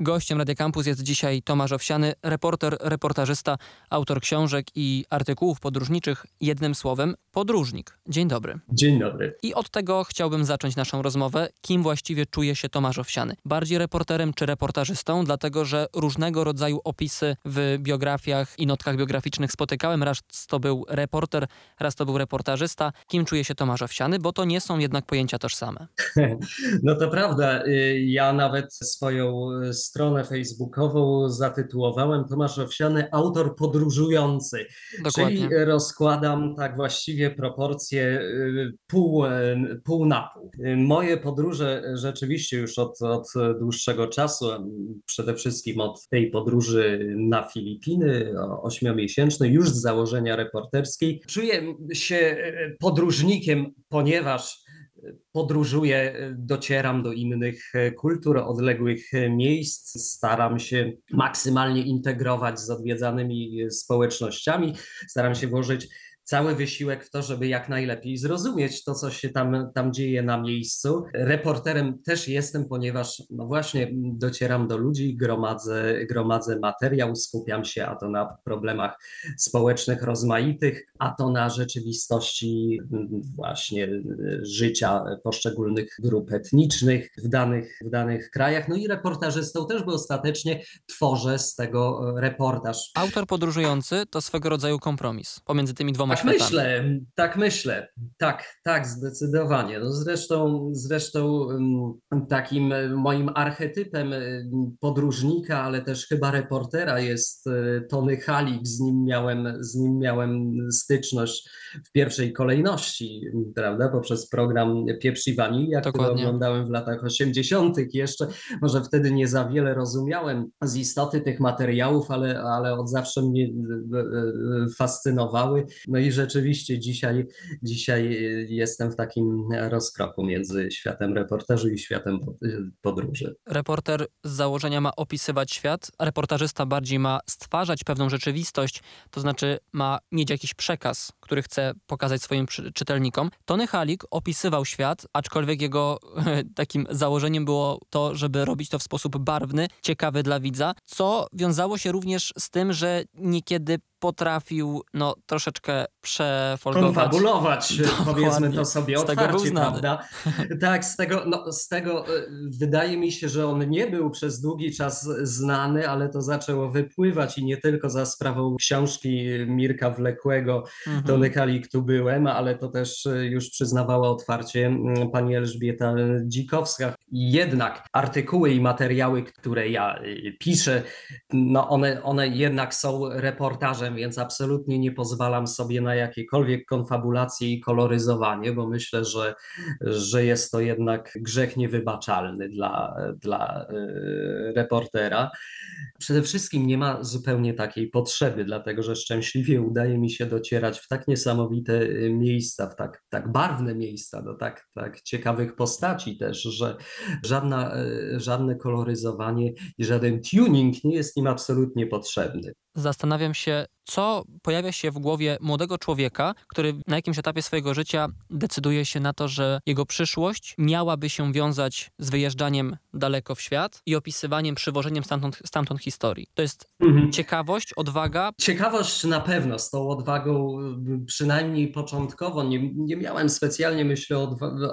Gościem Radia Campus jest dzisiaj Tomasz Owsiany, reporter, reportażysta, autor książek i artykułów podróżniczych. Jednym słowem, podróżnik. Dzień dobry. Dzień dobry. I od tego chciałbym zacząć naszą rozmowę. Kim właściwie czuje się Tomasz Owsiany? Bardziej reporterem czy reportażystą? Dlatego, że różnego rodzaju opisy w biografiach i notkach biograficznych spotykałem. Raz to był reporter, raz to był reportażysta. Kim czuje się Tomasz Owsiany? Bo to nie są jednak pojęcia tożsame. No to prawda. Y, ja nawet swoją stronę facebookową zatytułowałem Tomasz Owsiany, autor podróżujący. Dokładnie. Czyli rozkładam tak właściwie proporcje y, pół, y, pół na pół. Moje podróże rzeczywiście już od, od dłuższego czasu, przede wszystkim od tej podróży na Filipiny, ośmiomiesięcznej, już z założenia reporterskiej, czuję się y, podróżnikiem, ponieważ podróżuję, docieram do innych kultur, odległych miejsc, staram się maksymalnie integrować z odwiedzanymi społecznościami, staram się włożyć cały wysiłek w to, żeby jak najlepiej zrozumieć to, co się tam, tam dzieje na miejscu. Reporterem też jestem, ponieważ no właśnie docieram do ludzi, gromadzę, gromadzę materiał, skupiam się a to na problemach społecznych rozmaitych, a to na rzeczywistości właśnie życia poszczególnych grup etnicznych w danych, w danych krajach. No i reportażystą też, bo ostatecznie tworzę z tego reportaż. Autor podróżujący to swego rodzaju kompromis pomiędzy tymi dwoma tak myślę, tak myślę. Tak, tak, zdecydowanie. No zresztą, zresztą takim moim archetypem podróżnika, ale też chyba reportera jest e, Tony Halik. Z nim miałem, z nim miałem styczność w pierwszej kolejności, prawda, poprzez program Pieprz i Wanilia, który oglądałem w latach 80. jeszcze. Może wtedy nie za wiele rozumiałem z istoty tych materiałów, ale, ale od zawsze mnie fascynowały. No i rzeczywiście dzisiaj, dzisiaj jestem w takim rozkroku między światem reportażu i światem podróży. Reporter z założenia ma opisywać świat, a reportażysta bardziej ma stwarzać pewną rzeczywistość, to znaczy ma mieć jakiś przekaz, który chce pokazać swoim czytelnikom. Tony Halik opisywał świat, aczkolwiek jego takim założeniem było to, żeby robić to w sposób barwny, ciekawy dla widza, co wiązało się również z tym, że niekiedy potrafił no, troszeczkę przefolgować. Konfabulować, powiedzmy to sobie otwarcie, prawda? Tak, z tego, no, z tego e, wydaje mi się, że on nie był przez długi czas znany, ale to zaczęło wypływać i nie tylko za sprawą książki Mirka Wlekłego, mhm. Tony Kalik tu byłem, ale to też e, już przyznawała otwarcie pani Elżbieta Dzikowska. Jednak artykuły i materiały, które ja piszę, no one, one jednak są reportażem więc absolutnie nie pozwalam sobie na jakiekolwiek konfabulacje i koloryzowanie, bo myślę, że, że jest to jednak grzech niewybaczalny dla, dla e, reportera. Przede wszystkim nie ma zupełnie takiej potrzeby, dlatego że szczęśliwie udaje mi się docierać w tak niesamowite e, miejsca, w tak, tak barwne miejsca, do tak, tak ciekawych postaci też, że żadna, e, żadne koloryzowanie i żaden tuning nie jest im absolutnie potrzebny zastanawiam się, co pojawia się w głowie młodego człowieka, który na jakimś etapie swojego życia decyduje się na to, że jego przyszłość miałaby się wiązać z wyjeżdżaniem daleko w świat i opisywaniem, przywożeniem stamtąd, stamtąd historii. To jest mhm. ciekawość, odwaga. Ciekawość na pewno, z tą odwagą przynajmniej początkowo nie, nie miałem specjalnie, myślę,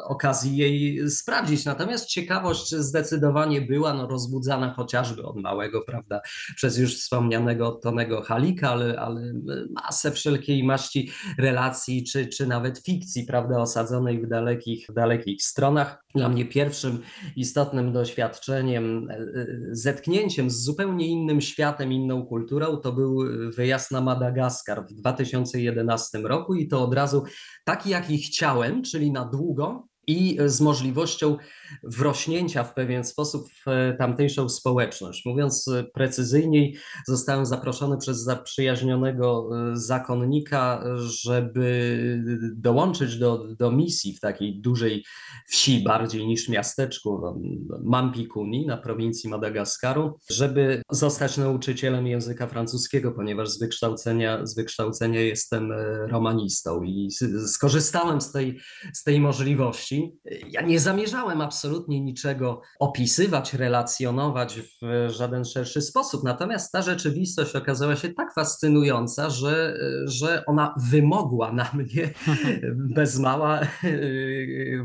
okazji jej sprawdzić. Natomiast ciekawość zdecydowanie była no, rozbudzana chociażby od małego, prawda, przez już wspomnianego Tonego Halika, ale ale masę wszelkiej maści relacji, czy, czy nawet fikcji, prawda, osadzonej w dalekich, w dalekich stronach. Dla mnie pierwszym istotnym doświadczeniem, e, e, zetknięciem z zupełnie innym światem, inną kulturą, to był wyjazd na Madagaskar w 2011 roku i to od razu taki, jaki chciałem, czyli na długo, i z możliwością wrośnięcia w pewien sposób w tamtejszą społeczność. Mówiąc precyzyjniej, zostałem zaproszony przez zaprzyjaźnionego e, zakonnika, żeby dołączyć do, do misji w takiej dużej wsi, bardziej niż miasteczku, no, Mampikuni na prowincji Madagaskaru, żeby zostać nauczycielem języka francuskiego, ponieważ z wykształcenia, z wykształcenia jestem e, romanistą i skorzystałem z tej, z tej możliwości. Ja nie zamierzałem absolutnie niczego opisywać, relacjonować w żaden szerszy sposób, natomiast ta rzeczywistość okazała się tak fascynująca, że, że ona wymogła na mnie bez mała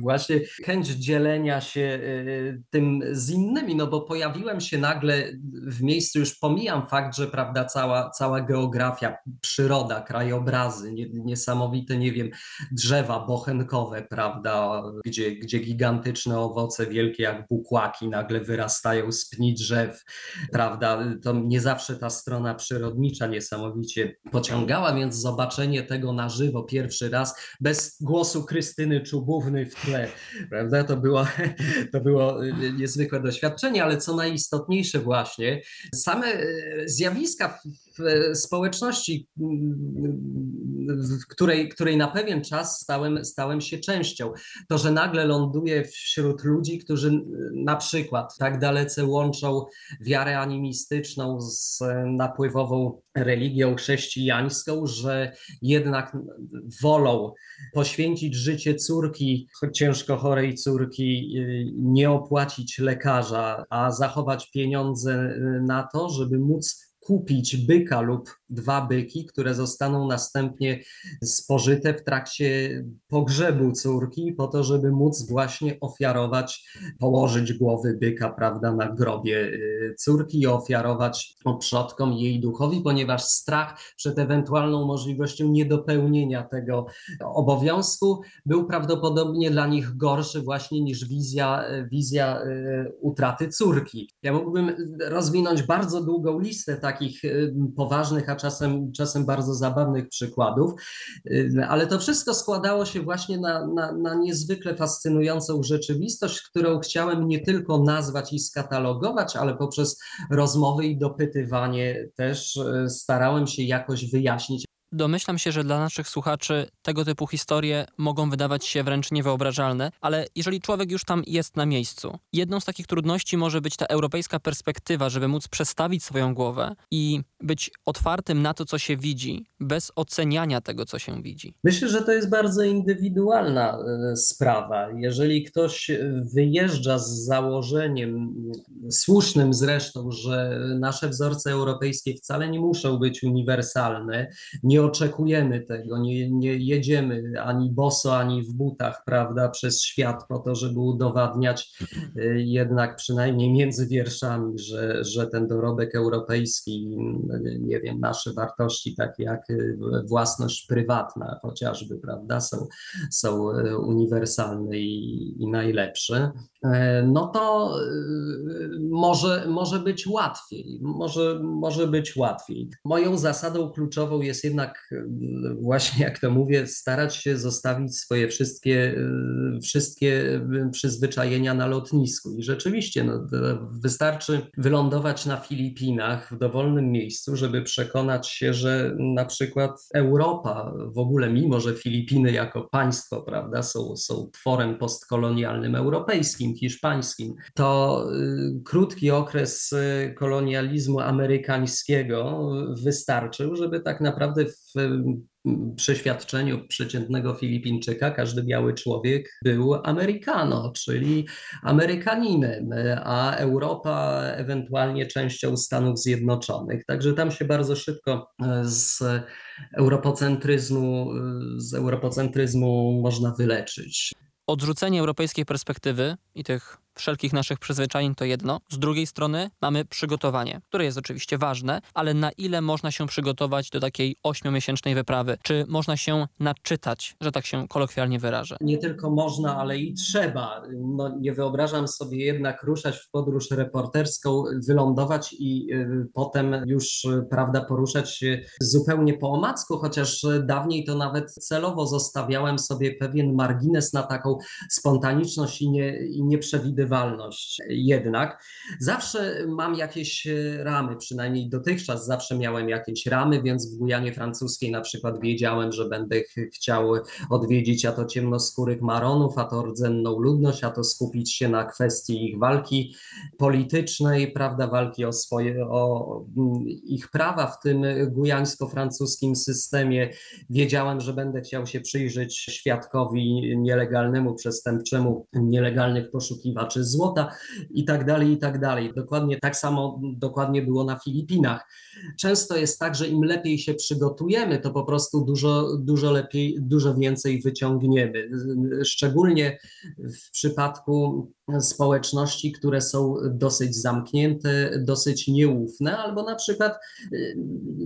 właśnie chęć dzielenia się tym z innymi, no bo pojawiłem się nagle w miejscu, już pomijam fakt, że prawda, cała, cała geografia, przyroda, krajobrazy, niesamowite, nie wiem, drzewa bochenkowe, prawda, gdzie, gdzie gigantyczne owoce, wielkie jak bukłaki, nagle wyrastają z pni drzew, prawda, to nie zawsze ta strona przyrodnicza niesamowicie pociągała, więc zobaczenie tego na żywo pierwszy raz, bez głosu Krystyny Czubówny w tle, prawda, to było, to było niezwykłe doświadczenie, ale co najistotniejsze właśnie, same zjawiska w społeczności, w której, której na pewien czas stałem, stałem się częścią. To, że nagle ląduję wśród ludzi, którzy na przykład tak dalece łączą wiarę animistyczną z napływową religią chrześcijańską, że jednak wolą poświęcić życie córki, ciężko chorej córki, nie opłacić lekarza, a zachować pieniądze na to, żeby móc kupić byka lub dwa byki, które zostaną następnie spożyte w trakcie pogrzebu córki, po to, żeby móc właśnie ofiarować, położyć głowy byka, prawda, na grobie y, córki i ofiarować przodkom jej duchowi, ponieważ strach przed ewentualną możliwością niedopełnienia tego obowiązku był prawdopodobnie dla nich gorszy właśnie niż wizja, wizja y, utraty córki. Ja mógłbym rozwinąć bardzo długą listę takich y, poważnych, a czasem, czasem bardzo zabawnych przykładów, y, ale to wszystko składało się właśnie na, na, na niezwykle fascynującą rzeczywistość, którą chciałem nie tylko nazwać i skatalogować, ale poprzez rozmowy i dopytywanie też y, starałem się jakoś wyjaśnić. Domyślam się, że dla naszych słuchaczy tego typu historie mogą wydawać się wręcz niewyobrażalne, ale jeżeli człowiek już tam jest na miejscu, jedną z takich trudności może być ta europejska perspektywa, żeby móc przestawić swoją głowę i być otwartym na to, co się widzi, bez oceniania tego, co się widzi. Myślę, że to jest bardzo indywidualna e, sprawa. Jeżeli ktoś wyjeżdża z założeniem, słusznym zresztą, że nasze wzorce europejskie wcale nie muszą być uniwersalne, nie oczekujemy tego, nie, nie jedziemy ani boso, ani w butach, prawda, przez świat po to, żeby udowadniać y, jednak przynajmniej między wierszami, że, że ten dorobek europejski, nie wiem, nasze wartości takie jak y, własność prywatna chociażby, prawda, są, są y, uniwersalne i, i najlepsze. No to może, może być łatwiej, może, może być łatwiej. Moją zasadą kluczową jest jednak e, właśnie, jak to mówię, starać się zostawić swoje wszystkie, wszystkie przyzwyczajenia na lotnisku. I rzeczywiście no, wystarczy wylądować na Filipinach w dowolnym miejscu, żeby przekonać się, że na przykład Europa w ogóle, mimo że Filipiny jako państwo, prawda, są, są tworem postkolonialnym europejskim, hiszpańskim, to y, krótki okres y, kolonializmu amerykańskiego wystarczył, żeby tak naprawdę w przeświadczeniu przeciętnego Filipińczyka każdy biały człowiek był Amerykano, czyli Amerykaninem, a Europa ewentualnie częścią Stanów Zjednoczonych. Także tam się bardzo szybko e, z europocentryzmu, z europocentryzmu można wyleczyć odrzucenie europejskiej perspektywy i tych wszelkich naszych przyzwyczajeń to jedno. Z drugiej strony mamy przygotowanie, które jest oczywiście ważne, ale na ile można się przygotować do takiej ośmiomiesięcznej wyprawy? Czy można się naczytać, że tak się kolokwialnie wyrażę? Nie tylko można, ale i trzeba. No, nie wyobrażam sobie jednak ruszać w podróż reporterską, wylądować i y, potem już, y, prawda, poruszać się zupełnie po omacku, chociaż dawniej to nawet celowo zostawiałem sobie pewien margines na taką spontaniczność i, nie, i nieprzewidywalność przewidywalność jednak. Zawsze mam jakieś ramy, przynajmniej dotychczas zawsze miałem jakieś ramy, więc w Gujanie Francuskiej na przykład wiedziałem, że będę chciał odwiedzić a to ciemnoskórych Maronów, a to rdzenną ludność, a to skupić się na kwestii ich walki politycznej, prawda, walki o swoje, o ich prawa w tym gujańsko-francuskim systemie. Wiedziałem, że będę chciał się przyjrzeć świadkowi nielegalnemu, przestępczemu, nielegalnych poszukiwaczy złota i tak dalej, i tak dalej. Dokładnie tak samo dokładnie było na Filipinach. Często jest tak, że im lepiej się przygotujemy, to po prostu dużo, dużo lepiej, dużo więcej wyciągniemy. Szczególnie w przypadku społeczności, które są dosyć zamknięte, dosyć nieufne, albo na przykład y,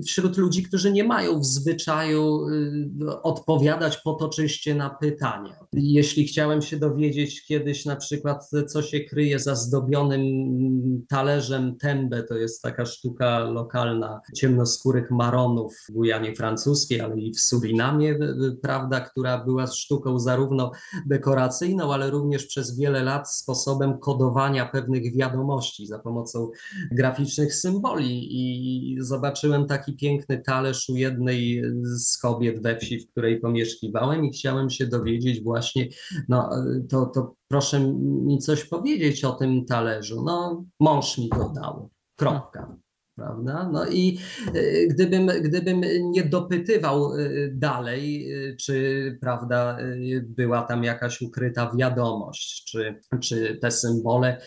wśród ludzi, którzy nie mają w zwyczaju y, odpowiadać potoczyście na pytania. Jeśli chciałem się dowiedzieć kiedyś na przykład, co się kryje za zdobionym talerzem tembe, to jest taka sztuka lokalna ciemnoskórych maronów w Gujanie Francuskiej, ale i w Surinamie, prawda, która była sztuką zarówno dekoracyjną, ale również przez wiele lat sposobem kodowania pewnych wiadomości za pomocą graficznych symboli. I zobaczyłem taki piękny talerz u jednej z kobiet we wsi, w której pomieszkiwałem, i chciałem się dowiedzieć właśnie, no to, to proszę mi coś powiedzieć o tym talerzu. No, mąż mi go dał. Kropka prawda? No i e, gdybym, gdybym nie dopytywał e, dalej, e, czy prawda, była tam jakaś ukryta wiadomość, czy, czy te symbole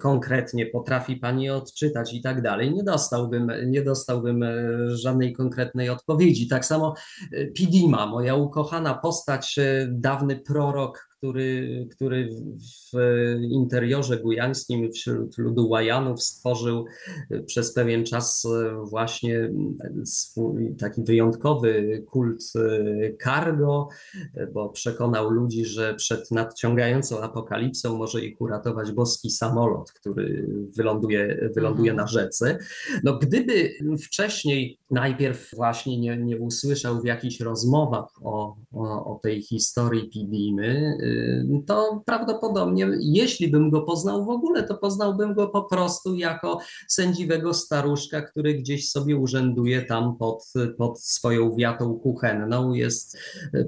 konkretnie potrafi pani odczytać i tak dalej, nie dostałbym, nie dostałbym żadnej konkretnej odpowiedzi. Tak samo Pidima, moja ukochana postać, dawny prorok, który, który w interiorze gujańskim wśród ludu Łajanów stworzył e, przez pewien czas e, właśnie swój taki wyjątkowy kult e, cargo, bo przekonał ludzi, że przed nadciągającą apokalipsą może ich uratować boski samolot, który wyląduje, wyląduje mhm. na rzece. No gdyby wcześniej najpierw właśnie nie, nie usłyszał w jakichś rozmowach o, o, o tej historii Pidimy, to prawdopodobnie, jeśli bym go poznał w ogóle, to poznałbym go po prostu jako sędziwego staruszka, który gdzieś sobie urzęduje tam pod, pod swoją wiatą kuchenną, jest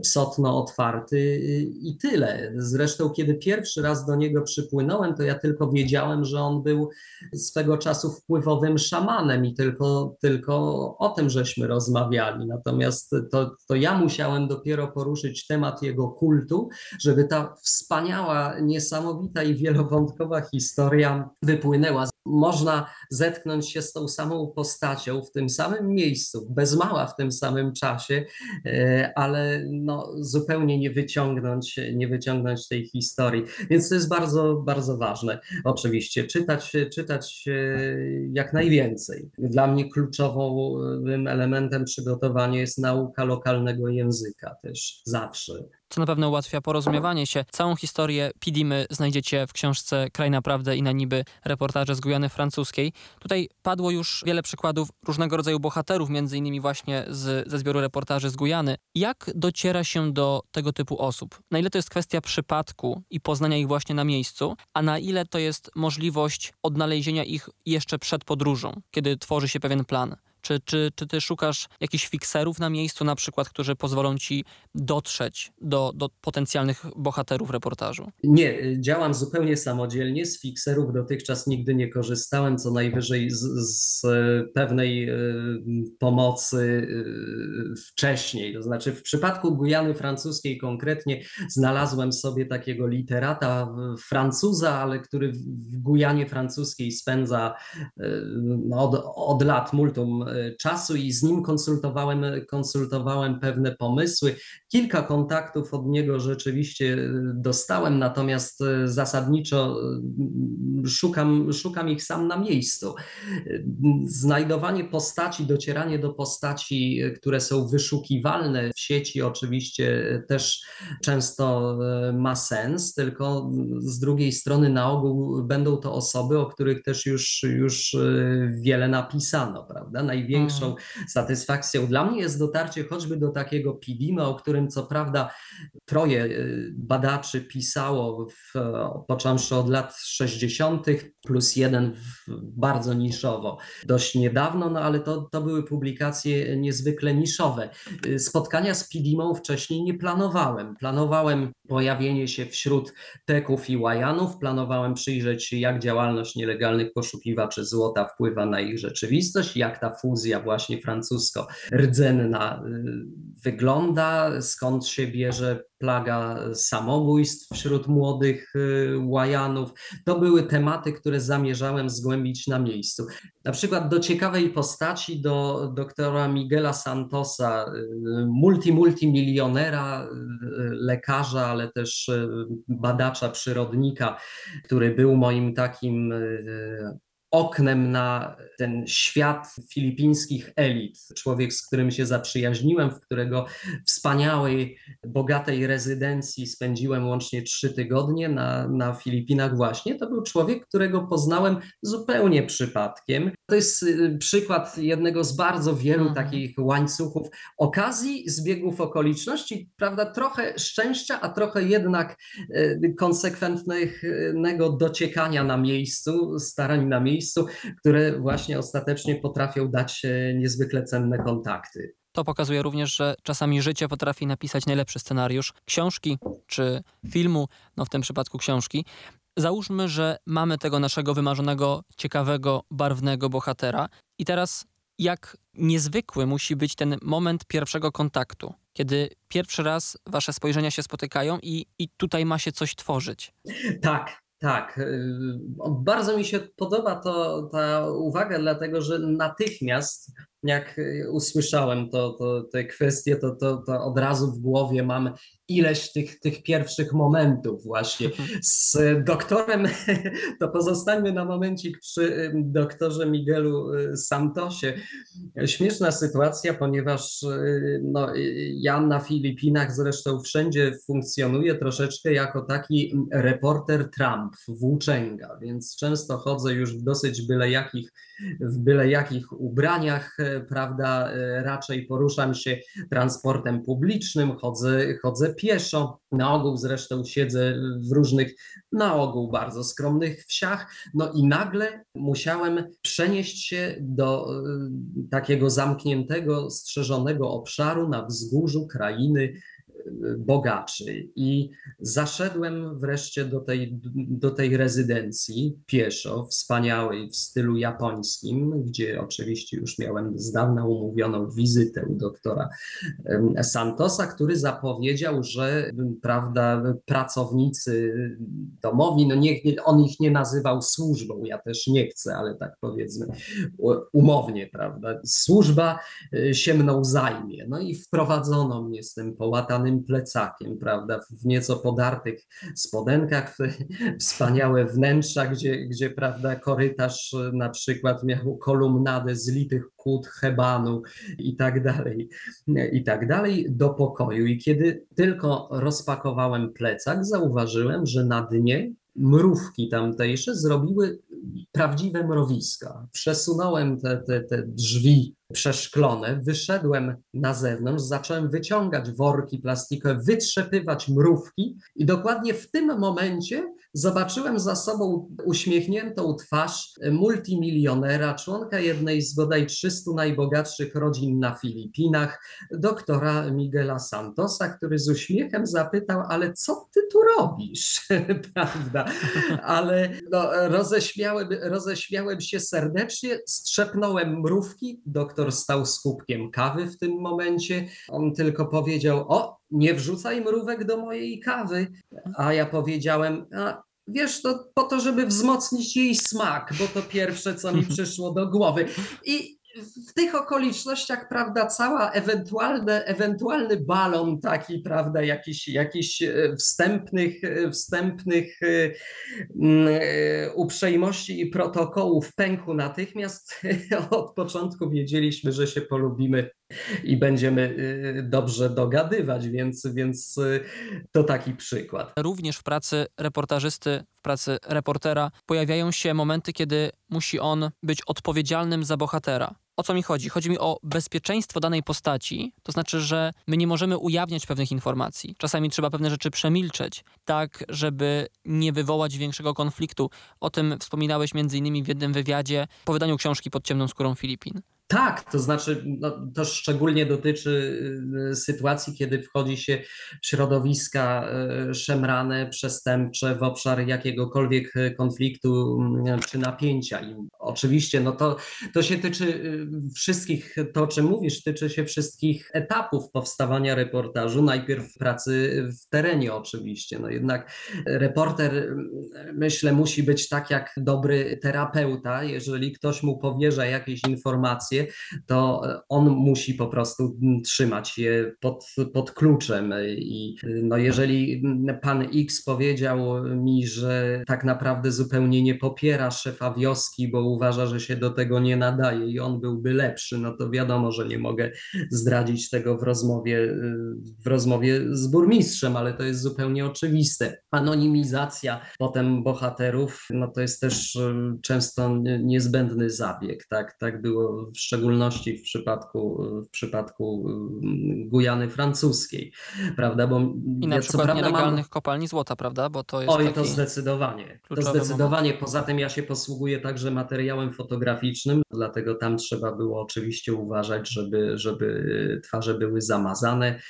psotno otwarty i tyle. Zresztą, kiedy pierwszy raz do niego przypłynąłem, to ja tylko wiedziałem, że on był swego czasu wpływowym szamanem i tylko, tylko o tym żeśmy rozmawiali. Natomiast to, to ja musiałem dopiero poruszyć temat jego kultu, żeby ta wspaniała, niesamowita i wielowątkowa historia wypłynęła. Można zetknąć się z tą samą postacią w tym samym miejscu, bez mała w tym samym czasie, e, ale no, zupełnie nie wyciągnąć, nie wyciągnąć tej historii. Więc to jest bardzo, bardzo ważne. Oczywiście czytać, czytać jak najwięcej. Dla mnie kluczowym elementem przygotowania jest nauka lokalnego języka też zawsze co na pewno ułatwia porozumiewanie się. Całą historię Pidimy znajdziecie w książce Kraj Naprawdę i na niby reportaże z Gujany Francuskiej. Tutaj padło już wiele przykładów różnego rodzaju bohaterów, między innymi właśnie z, ze zbioru reportaży z Gujany. Jak dociera się do tego typu osób? Na ile to jest kwestia przypadku i poznania ich właśnie na miejscu, a na ile to jest możliwość odnalezienia ich jeszcze przed podróżą, kiedy tworzy się pewien plan? Czy, czy, czy ty szukasz jakichś fikserów na miejscu, na przykład, którzy pozwolą ci dotrzeć do, do potencjalnych bohaterów reportażu? Nie, działam zupełnie samodzielnie. Z fikserów dotychczas nigdy nie korzystałem, co najwyżej z, z pewnej e, pomocy e, wcześniej. To znaczy, w przypadku Gujany Francuskiej konkretnie znalazłem sobie takiego literata Francuza, ale który w Gujanie Francuskiej spędza e, no, od, od lat multum czasu i z nim konsultowałem, konsultowałem pewne pomysły. Kilka kontaktów od niego rzeczywiście dostałem, natomiast zasadniczo szukam, szukam ich sam na miejscu. Znajdowanie postaci, docieranie do postaci, które są wyszukiwalne w sieci, oczywiście też często ma sens, tylko z drugiej strony na ogół będą to osoby, o których też już, już wiele napisano, prawda? Największą mm. satysfakcją dla mnie jest dotarcie choćby do takiego PIDIMA, o którym co prawda troje badaczy pisało, w, począwszy od lat 60., plus jeden bardzo niszowo, dość niedawno, no ale to, to były publikacje niezwykle niszowe. Spotkania z PIDIMą wcześniej nie planowałem. Planowałem pojawienie się wśród teków i łajanów, planowałem przyjrzeć się, jak działalność nielegalnych poszukiwaczy złota wpływa na ich rzeczywistość, jak ta fuzja właśnie francusko-rdzenna y, wygląda, skąd się bierze plaga samobójstw wśród młodych y, łajanów. To były tematy, które zamierzałem zgłębić na miejscu. Na przykład do ciekawej postaci, do doktora Miguela Santosa, y, multi-multimilionera, lekarza, ale też badacza, przyrodnika, który był moim takim oknem na ten świat filipińskich elit. Człowiek, z którym się zaprzyjaźniłem, w którego wspaniałej, bogatej rezydencji spędziłem łącznie trzy tygodnie na, na Filipinach właśnie, to był człowiek, którego poznałem zupełnie przypadkiem. To jest y, przykład jednego z bardzo wielu mhm. takich łańcuchów okazji, zbiegów okoliczności, prawda, trochę szczęścia, a trochę jednak y, konsekwentnego dociekania na miejscu, starań na miejscu miejscu, które właśnie ostatecznie potrafią dać niezwykle cenne kontakty. To pokazuje również, że czasami życie potrafi napisać najlepszy scenariusz książki czy filmu, no w tym przypadku książki. Załóżmy, że mamy tego naszego wymarzonego, ciekawego, barwnego bohatera. I teraz, jak niezwykły musi być ten moment pierwszego kontaktu, kiedy pierwszy raz wasze spojrzenia się spotykają i, i tutaj ma się coś tworzyć. Tak, tak, y, bardzo mi się podoba to, ta uwaga, dlatego że natychmiast jak usłyszałem to, to, te kwestie, to, to, to od razu w głowie mam ileś tych, tych pierwszych momentów właśnie. Z doktorem, to pozostańmy na momencik przy doktorze Miguelu y, Santosie. Śmieszna sytuacja, ponieważ y, no, ja na Filipinach zresztą wszędzie funkcjonuję troszeczkę jako taki reporter Trump, włóczęga, więc często chodzę już w dosyć byle jakich, w byle jakich ubraniach, prawda, y, raczej poruszam się transportem publicznym, chodzę, chodzę pieszo. Na ogół zresztą siedzę w różnych, na ogół bardzo skromnych wsiach. No i nagle musiałem przenieść się do y, takiego zamkniętego, strzeżonego obszaru na wzgórzu krainy bogaczy. I zaszedłem wreszcie do tej, do tej rezydencji pieszo, wspaniałej w stylu japońskim, gdzie oczywiście już miałem z dawna umówioną wizytę u doktora Santosa, który zapowiedział, że prawda, pracownicy domowi, no niech on ich nie nazywał służbą, ja też nie chcę, ale tak powiedzmy umownie, prawda, służba e, się mną zajmie. No i wprowadzono mnie z tym połatanym plecakiem, prawda, w nieco podartych spodenkach, wspaniałe wnętrza, gdzie, gdzie prawda, korytarz na przykład miał kolumnadę z litych kłód hebanu i tak dalej, i tak dalej, do pokoju. I kiedy tylko rozpakowałem plecak, zauważyłem, że na dnie mrówki tamtejsze zrobiły prawdziwe mrowiska. Przesunąłem te, te, te drzwi przeszklone, wyszedłem na zewnątrz, zacząłem wyciągać worki plastikowe, wytrzepywać mrówki i dokładnie w tym momencie zobaczyłem za sobą uśmiechniętą twarz multimilionera, członka jednej z bodaj 300 najbogatszych rodzin na Filipinach, doktora Miguela Santosa, który z uśmiechem zapytał, ale co ty tu robisz, prawda? Ale no, roześmiałem, roześmiałem się serdecznie, strzepnąłem mrówki, doktor stał z kubkiem kawy w tym momencie, on tylko powiedział, o, nie wrzucaj mrówek do mojej kawy. A ja powiedziałem, a wiesz, to po to, żeby wzmocnić jej smak, bo to pierwsze, co mi przyszło do głowy. I w tych okolicznościach, prawda, cała ewentualny, ewentualny balon taki, prawda, jakiś, e, wstępnych, e, wstępnych e, uprzejmości i protokołów pękł natychmiast. Od początku wiedzieliśmy, że się polubimy i będziemy dobrze dogadywać, więc, więc to taki przykład. Również w pracy reportażysty, w pracy reportera pojawiają się momenty, kiedy musi on być odpowiedzialnym za bohatera o co mi chodzi? Chodzi mi o bezpieczeństwo danej postaci, to znaczy, że my nie możemy ujawniać pewnych informacji. Czasami trzeba pewne rzeczy przemilczeć, tak, żeby nie wywołać większego konfliktu. O tym wspominałeś między innymi w jednym wywiadzie po wydaniu książki pod ciemną skórą Filipin. Tak, to znaczy no, to szczególnie dotyczy y, sytuacji, kiedy wchodzi się w środowiska y, szemrane, przestępcze w obszar jakiegokolwiek y, konfliktu mm, czy napięcia. I oczywiście no to, to się tyczy wszystkich, to o czym mówisz, tyczy się wszystkich etapów powstawania reportażu. Najpierw pracy w terenie oczywiście. No jednak reporter myślę musi być tak jak dobry terapeuta. Jeżeli ktoś mu powierza jakieś informacje, to on musi po prostu trzymać je pod, pod kluczem. I no jeżeli pan X powiedział mi, że tak naprawdę zupełnie nie popiera szefa wioski, bo uważa, że się do tego nie nadaje i on byłby lepszy, no to wiadomo, że nie mogę zdradzić tego w rozmowie, w rozmowie z burmistrzem, ale to jest zupełnie oczywiste. Anonimizacja potem bohaterów, no to jest też często niezbędny zabieg, tak, tak było w szczególności w przypadku, w przypadku mm, Gujany francuskiej, prawda? Bo I na ja, przykład prawda, nielegalnych mam... kopalni złota, prawda? Bo to jest Oj, to zdecydowanie. To zdecydowanie. Moment. Poza tym ja się posługuję także materiałem fotograficznym, dlatego tam trzeba było oczywiście uważać, żeby, żeby twarze były zamazane.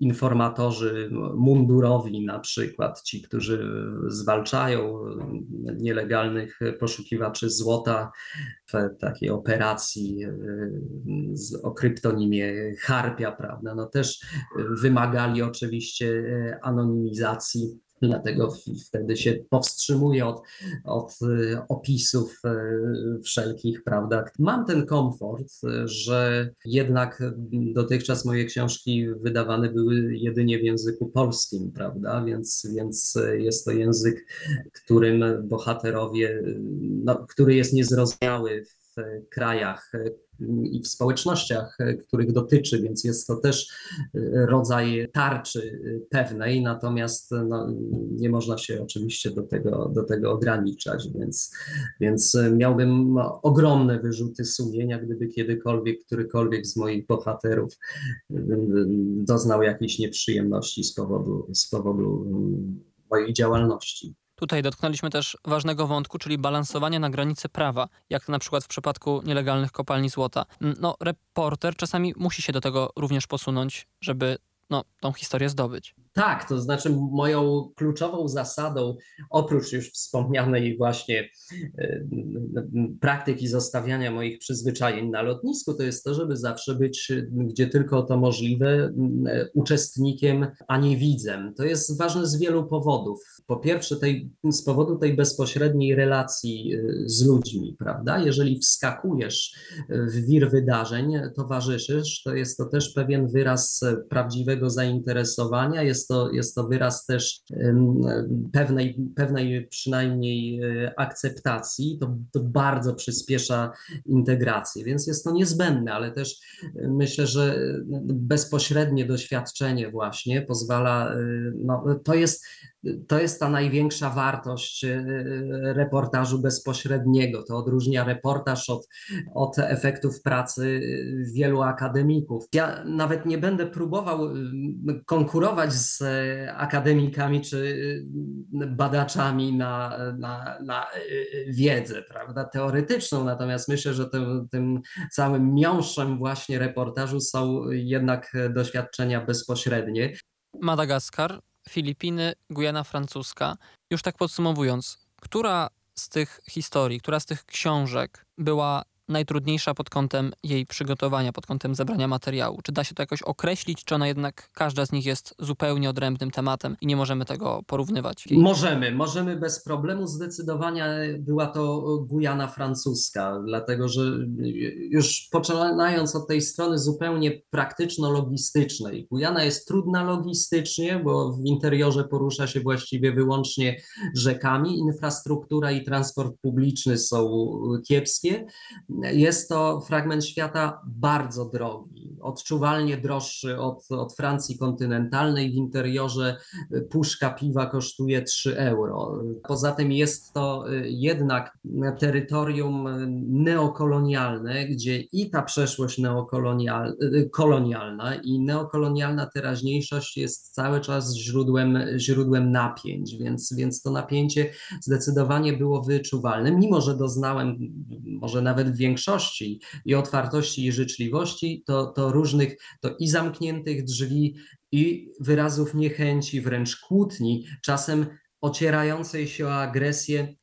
Informatorzy mundurowi na przykład, ci, którzy zwalczają nielegalnych poszukiwaczy złota takiej operacji o kryptonimie Harpia, prawda, no też wymagali oczywiście e, anonimizacji dlatego wtedy się powstrzymuje od, od e, opisów e, wszelkich, prawda. Mam ten komfort, że jednak dotychczas moje książki wydawane były jedynie w języku polskim, prawda, więc, więc jest to język, którym bohaterowie, no, który jest niezrozumiały w krajach i w społecznościach, e, których dotyczy, więc jest to też e, rodzaj tarczy e, pewnej, natomiast no, nie można się oczywiście do tego, do tego ograniczać, więc, więc miałbym ogromne wyrzuty sumienia, gdyby kiedykolwiek którykolwiek z moich bohaterów doznał jakiejś nieprzyjemności z powodu, z powodu mojej działalności. Tutaj dotknęliśmy też ważnego wątku, czyli balansowania na granicy prawa, jak na przykład w przypadku nielegalnych kopalni złota. No, reporter czasami musi się do tego również posunąć, żeby no, tą historię zdobyć. Tak, to znaczy moją kluczową zasadą, oprócz już wspomnianej właśnie y, praktyki zostawiania moich przyzwyczajeń na lotnisku, to jest to, żeby zawsze być, gdzie tylko to możliwe, y, uczestnikiem, a nie widzem. To jest ważne z wielu powodów. Po pierwsze, tej, z powodu tej bezpośredniej relacji z ludźmi, prawda? Jeżeli wskakujesz w wir wydarzeń, towarzyszysz, to jest to też pewien wyraz prawdziwego zainteresowania, jest jest to, jest to wyraz też pewnej, pewnej przynajmniej e, akceptacji, to, to bardzo przyspiesza integrację, więc jest to niezbędne, ale też e, myślę, że bezpośrednie doświadczenie właśnie pozwala, e, no, to jest to jest ta największa wartość reportażu bezpośredniego. To odróżnia reportaż od, od efektów pracy wielu akademików. Ja nawet nie będę próbował konkurować z akademikami czy y, badaczami na, na, na y, wiedzę prawda, teoretyczną, natomiast myślę, że tym, tym całym miąższem właśnie reportażu są jednak doświadczenia bezpośrednie. Madagaskar, Filipiny, Gujana Francuska. Już tak podsumowując, która z tych historii, która z tych książek była najtrudniejsza pod kątem jej przygotowania, pod kątem zebrania materiału? Czy da się to jakoś określić, czy ona jednak każda z nich jest zupełnie odrębnym tematem i nie możemy tego porównywać? Możemy, możemy bez problemu. Zdecydowanie była to Gujana francuska, dlatego że już poczynając od tej strony zupełnie praktyczno-logistycznej, Gujana jest trudna logistycznie, bo w interiorze porusza się właściwie wyłącznie rzekami, infrastruktura i transport publiczny są kiepskie jest to fragment świata bardzo drogi. Odczuwalnie droższy od, od Francji kontynentalnej. W interiorze puszka piwa kosztuje 3 euro. Poza tym jest to jednak terytorium neokolonialne, gdzie i ta przeszłość neokolonialna i neokolonialna teraźniejszość jest cały czas źródłem, źródłem napięć, więc, więc to napięcie zdecydowanie było wyczuwalne, mimo że doznałem może nawet w większości i otwartości i życzliwości, to, to różnych, to i zamkniętych drzwi, i wyrazów niechęci, wręcz kłótni, czasem ocierającej się o agresję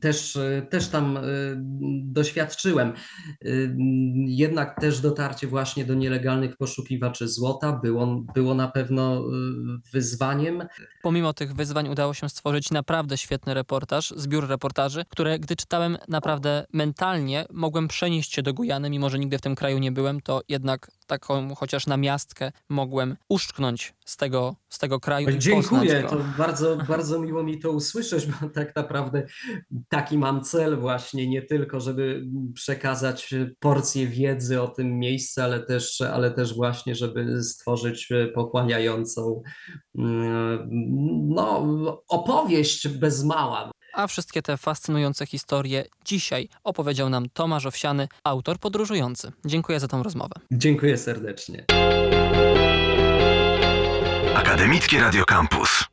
też, e, też tam e, doświadczyłem. Jednak też dotarcie właśnie do nielegalnych poszukiwaczy złota było, było na pewno wyzwaniem. Pomimo tych wyzwań udało się stworzyć naprawdę świetny reportaż, zbiór reportaży, które gdy czytałem naprawdę mentalnie, mogłem przenieść się do Gujany, mimo że nigdy w tym kraju nie byłem, to jednak taką chociaż na miastkę mogłem uszczknąć z tego, z tego kraju. Dziękuję, to bardzo, bardzo miło mi to usłyszeć, bo tak naprawdę taki mam cel właśnie, nie tylko, żeby przekazać porcję wiedzy o tym miejscu, ale też, ale też właśnie, żeby stworzyć pochłaniającą mm, no, opowieść bez mała. A wszystkie te fascynujące historie dzisiaj opowiedział nam Tomasz Owsiany, autor podróżujący. Dziękuję za tą rozmowę. Dziękuję serdecznie. Akademickie Radio Campus.